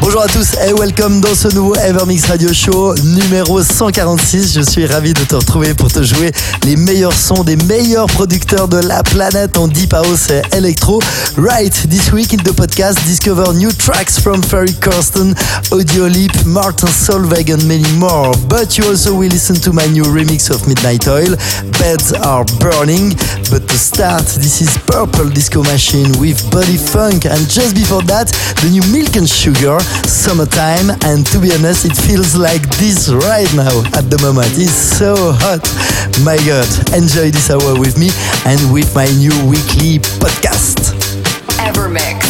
Bonjour à tous et welcome dans ce nouveau Evermix Radio Show numéro 146. Je suis ravi de te retrouver pour te jouer les meilleurs sons des meilleurs producteurs de la planète en Deep House et Electro. Right, this week in the podcast, discover new tracks from Ferry Corsten, Audio Leap, Martin Solveig and many more. But you also will listen to my new remix of Midnight Oil, Beds Are Burning. But to start, this is Purple Disco Machine with Body Funk and just before that, the new Milk and Sugar summertime and to be honest it feels like this right now at the moment. It's so hot. My god enjoy this hour with me and with my new weekly podcast. Evermix.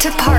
To party.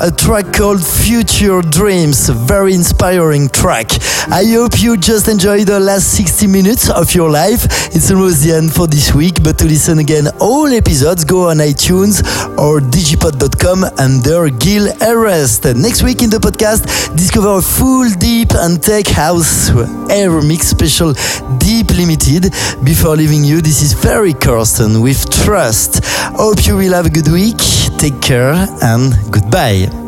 A track called Future Dreams, very inspiring track. I hope you just enjoyed the last 60 minutes of your life. It's almost the end for this week, but to listen again all episodes, go on iTunes or digipod.com under Gil Everest. Next week in the podcast, discover a full deep and tech house air mix special Deep Limited. Before leaving you, this is Ferry Corsten with Trust. Hope you will have a good week. Take care and goodbye.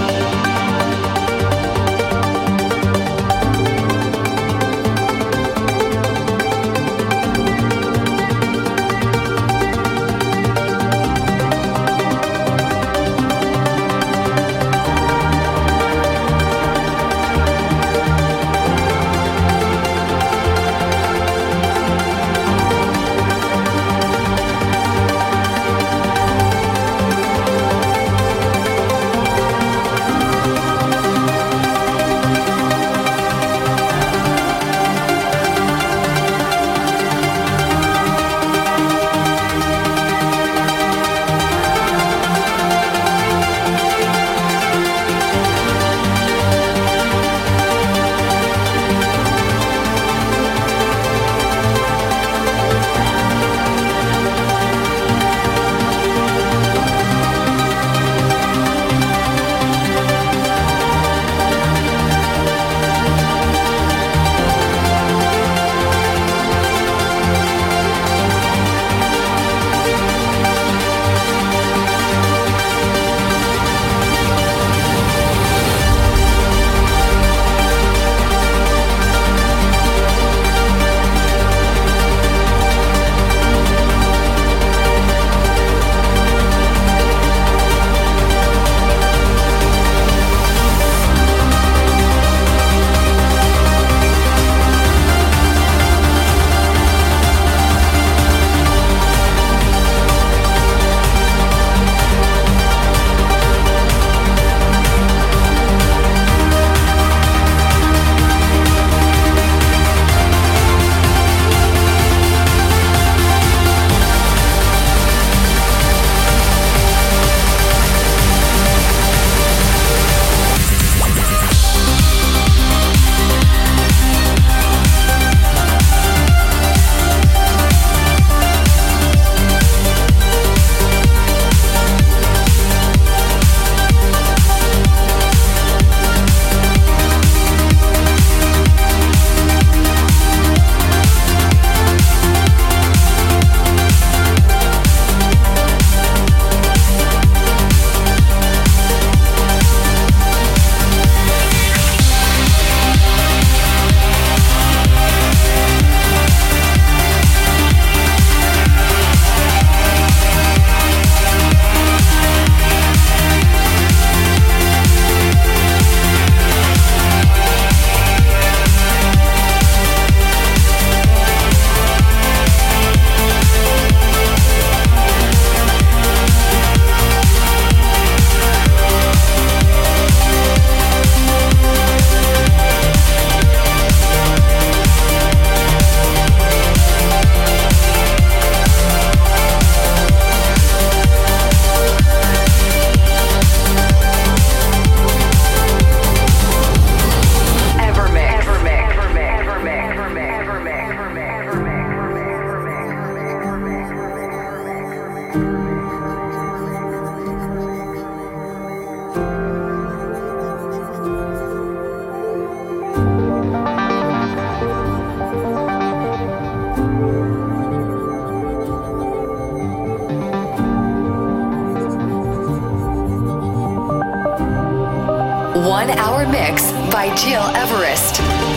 One hour mix by Gil Everest.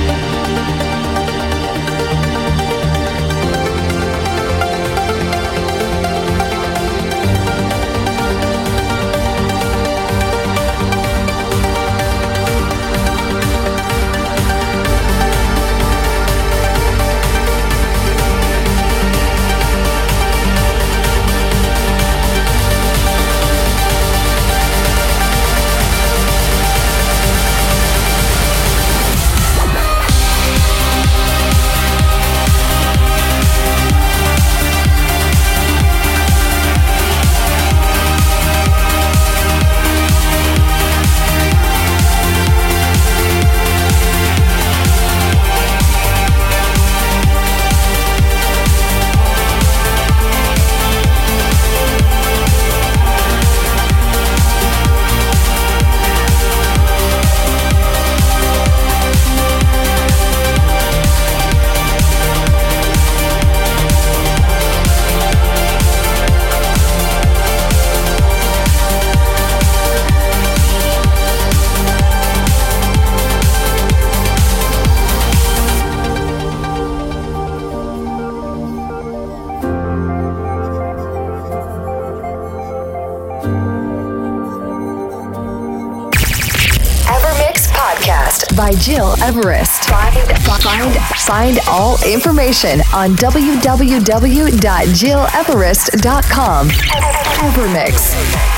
Everest. Find, find, find all information on www.gileverest.com. Evermix.